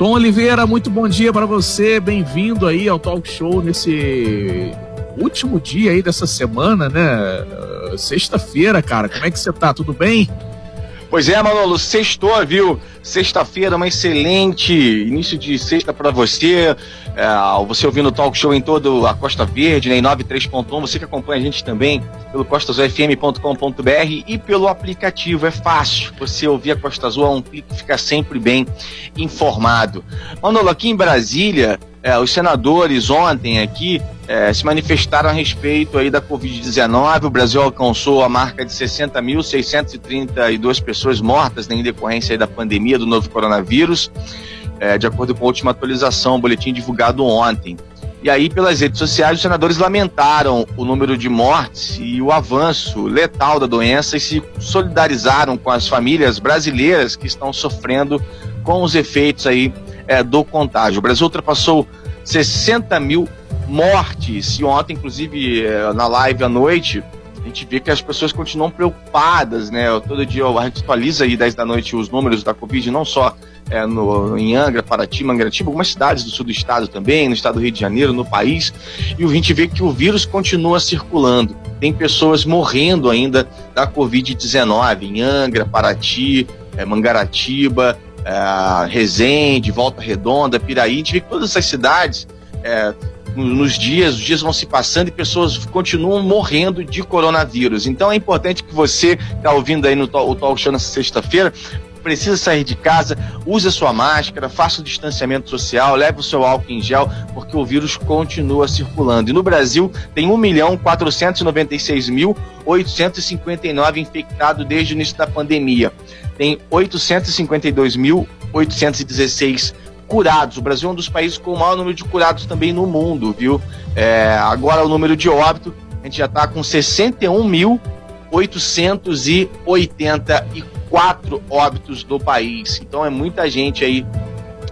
Tom Oliveira, muito bom dia para você. Bem-vindo aí ao Talk Show nesse último dia aí dessa semana, né? Sexta-feira, cara. Como é que você tá? Tudo bem? Pois é, Manolo, sextou, viu? Sexta-feira, um excelente início de sexta para você. É, você ouvindo o talk show em todo a Costa Verde, né, em 93.1, você que acompanha a gente também pelo costasufm.com.br e pelo aplicativo. É fácil você ouvir a Costa Azul, é um clique ficar sempre bem informado. Manolo, aqui em Brasília, é, os senadores ontem aqui é, se manifestaram a respeito aí da Covid-19. O Brasil alcançou a marca de 60.632 pessoas mortas né, em decorrência da pandemia do novo coronavírus, é, de acordo com a última atualização, o boletim divulgado ontem. E aí, pelas redes sociais, os senadores lamentaram o número de mortes e o avanço letal da doença e se solidarizaram com as famílias brasileiras que estão sofrendo com os efeitos aí é, do contágio. O Brasil ultrapassou 60 mil mortes e ontem, inclusive, é, na live à noite, a gente vê que as pessoas continuam preocupadas, né? Todo dia a gente atualiza aí 10 da noite os números da Covid, não só é, no, em Angra, Paraty, Mangaratiba, algumas cidades do sul do estado também, no estado do Rio de Janeiro, no país, e a gente vê que o vírus continua circulando. Tem pessoas morrendo ainda da Covid-19 em Angra, Paraty, é, Mangaratiba, é, Resende, Volta Redonda, Piraí, a gente vê que todas essas cidades, é, nos dias, os dias vão se passando e pessoas continuam morrendo de coronavírus. Então é importante que você que está ouvindo aí no o Talk Show nessa sexta-feira, precisa sair de casa, use a sua máscara, faça o distanciamento social, leve o seu álcool em gel, porque o vírus continua circulando. E no Brasil tem 1 milhão 496 mil 859 infectados desde o início da pandemia tem 852.816 curados. O Brasil é um dos países com o maior número de curados também no mundo, viu? É, agora o número de óbito, a gente já está com 61.884 óbitos do país. Então é muita gente aí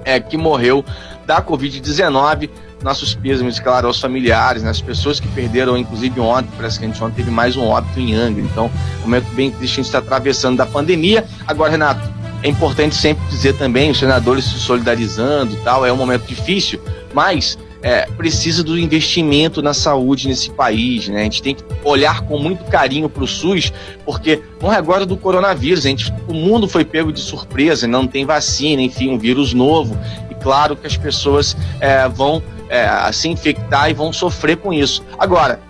é, que morreu da Covid-19 nossos pêsames, claro, aos familiares, né, as pessoas que perderam, inclusive ontem, parece que a gente ontem teve mais um óbito em Angra. Então, momento bem triste a gente está atravessando da pandemia. Agora, Renato, é importante sempre dizer também, os senadores se solidarizando tal, é um momento difícil, mas é, precisa do investimento na saúde nesse país, né? A gente tem que olhar com muito carinho para o SUS, porque não é agora do coronavírus, a gente, o mundo foi pego de surpresa, não tem vacina, enfim, um vírus novo, e claro que as pessoas é, vão é, se infectar e vão sofrer com isso. Agora,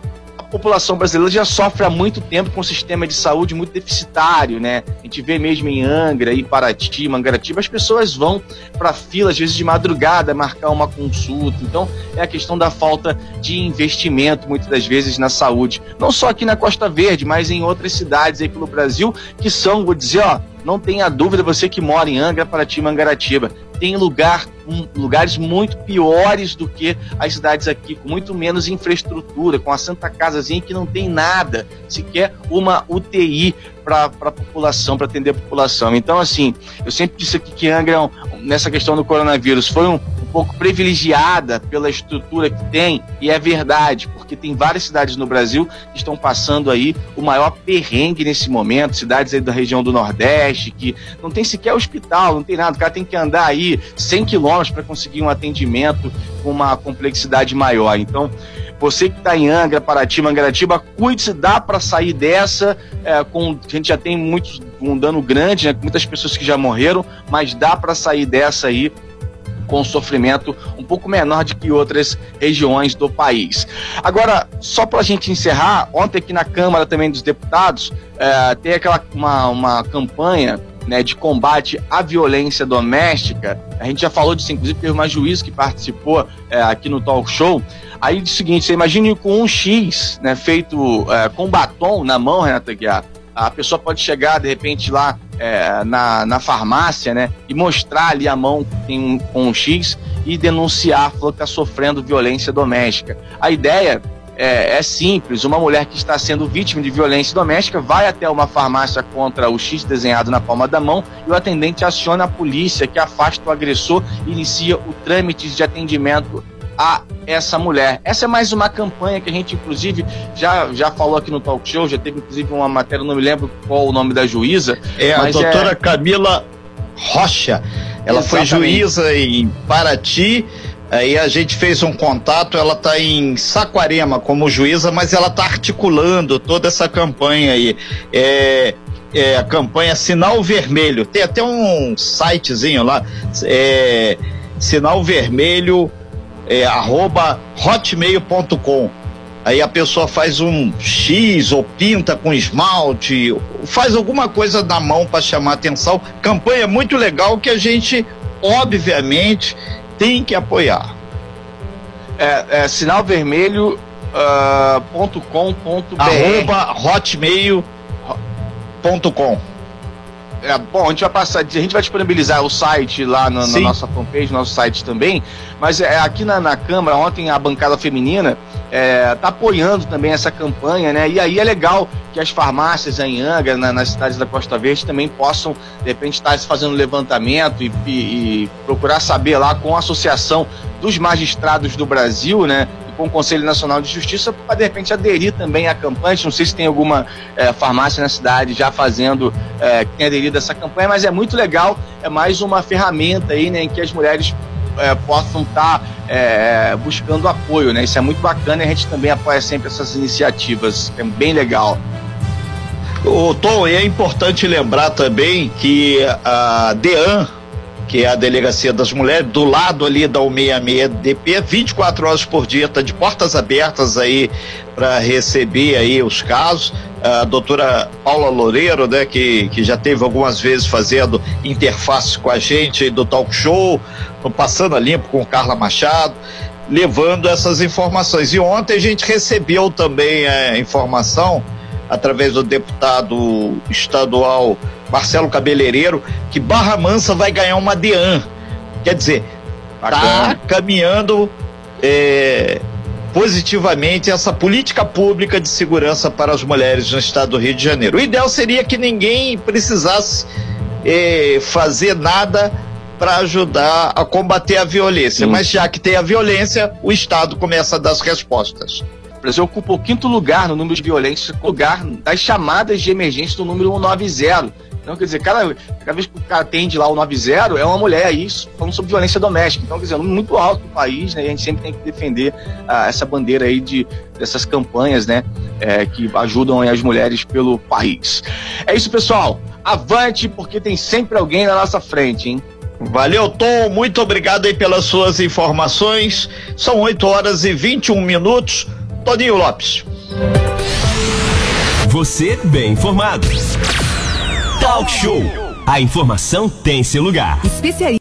população brasileira já sofre há muito tempo com um sistema de saúde muito deficitário, né? A gente vê mesmo em Angra, em Paraty, Mangaratiba, as pessoas vão para fila, às vezes de madrugada, marcar uma consulta. Então, é a questão da falta de investimento, muitas das vezes, na saúde. Não só aqui na Costa Verde, mas em outras cidades aí pelo Brasil, que são, vou dizer, ó, não tenha dúvida, você que mora em Angra, Paraty, Mangaratiba, tem lugar, um, lugares muito piores do que as cidades aqui, com muito menos infraestrutura, com a Santa Casazinha que não tem nada, sequer uma UTI para a população, para atender a população. Então, assim, eu sempre disse aqui que Angra, nessa questão do coronavírus, foi um, pouco privilegiada pela estrutura que tem, e é verdade, porque tem várias cidades no Brasil que estão passando aí o maior perrengue nesse momento, cidades aí da região do Nordeste, que não tem sequer hospital, não tem nada, o cara tem que andar aí 100 quilômetros para conseguir um atendimento com uma complexidade maior. Então, você que está em Angra, Paraty, Mangaratiba, cuide-se, dá para sair dessa. É, com, a gente já tem muitos, um dano grande, né, muitas pessoas que já morreram, mas dá para sair dessa aí com sofrimento um pouco menor do que outras regiões do país. Agora, só para a gente encerrar, ontem aqui na Câmara também dos Deputados, é, tem aquela uma, uma campanha né, de combate à violência doméstica. A gente já falou disso, inclusive teve uma juiz que participou é, aqui no talk show. Aí diz o seguinte: você imagine com um X né, feito é, com batom na mão, Renata Guiar. A pessoa pode chegar, de repente, lá é, na, na farmácia, né? E mostrar ali a mão com um, um X e denunciar, falou que está sofrendo violência doméstica. A ideia é, é, simples: uma mulher que está sendo vítima de violência doméstica vai até uma farmácia contra o X desenhado na palma da mão e o atendente aciona a polícia que afasta o agressor e inicia o trâmite de atendimento a essa mulher. Essa é mais uma campanha que a gente, inclusive, já, já falou aqui no talk show, já teve, inclusive, uma matéria, não me lembro qual o nome da juíza. É a doutora é... Camila Rocha. Ela Exatamente. foi juíza em Paraty. Aí a gente fez um contato, ela está em Saquarema como juíza, mas ela está articulando toda essa campanha aí. É, é, a campanha Sinal Vermelho. Tem até um sitezinho lá, é, Sinal Vermelho, é, arroba hotmail.com. Aí a pessoa faz um X ou pinta com esmalte, faz alguma coisa na mão para chamar atenção. Campanha muito legal que a gente, obviamente, tem que apoiar. É, é sinalvermelho.com.br uh, Arroba hotmail.com é, bom, a gente vai passar, a gente vai disponibilizar o site lá na, na nossa fanpage, nosso site também. Mas é, aqui na, na Câmara, ontem a bancada feminina está é, apoiando também essa campanha, né? E aí é legal que as farmácias em Angra, na, nas cidades da Costa Verde, também possam, de repente, estar fazendo levantamento e, e, e procurar saber lá com a Associação dos Magistrados do Brasil, né? Com o Conselho Nacional de Justiça para de repente aderir também à campanha. Não sei se tem alguma é, farmácia na cidade já fazendo, é, que tem aderido a essa campanha, mas é muito legal, é mais uma ferramenta aí, né, em que as mulheres é, possam estar tá, é, buscando apoio, né? Isso é muito bacana e a gente também apoia sempre essas iniciativas, é bem legal. O Tom, é importante lembrar também que a DEAN, que é a Delegacia das Mulheres, do lado ali da 166DP, 24 horas por dia, está de portas abertas aí para receber aí os casos. A doutora Paula Loureiro, né, que, que já teve algumas vezes fazendo interface com a gente do talk show, passando a limpo com Carla Machado, levando essas informações. E ontem a gente recebeu também a informação através do deputado estadual Marcelo Cabeleireiro, que Barra Mansa vai ganhar uma DEAN. Quer dizer, está caminhando é, positivamente essa política pública de segurança para as mulheres no estado do Rio de Janeiro. O ideal seria que ninguém precisasse é, fazer nada para ajudar a combater a violência, mas já que tem a violência, o Estado começa a dar as respostas. O Brasil ocupa o quinto lugar no número de violência, lugar das chamadas de emergência do número 190. Então, quer dizer, cada, cada vez que o cara atende lá o 90, é uma mulher aí falando sobre violência doméstica. Então, quer dizer, é um número muito alto do país, né? E a gente sempre tem que defender ah, essa bandeira aí de, dessas campanhas, né? É, que ajudam as mulheres pelo país. É isso, pessoal. Avante, porque tem sempre alguém na nossa frente, hein? Valeu, Tom. Muito obrigado aí pelas suas informações. São 8 horas e 21 minutos. Toninho Lopes. Você bem informado. Talk Show. A informação tem seu lugar. Especialista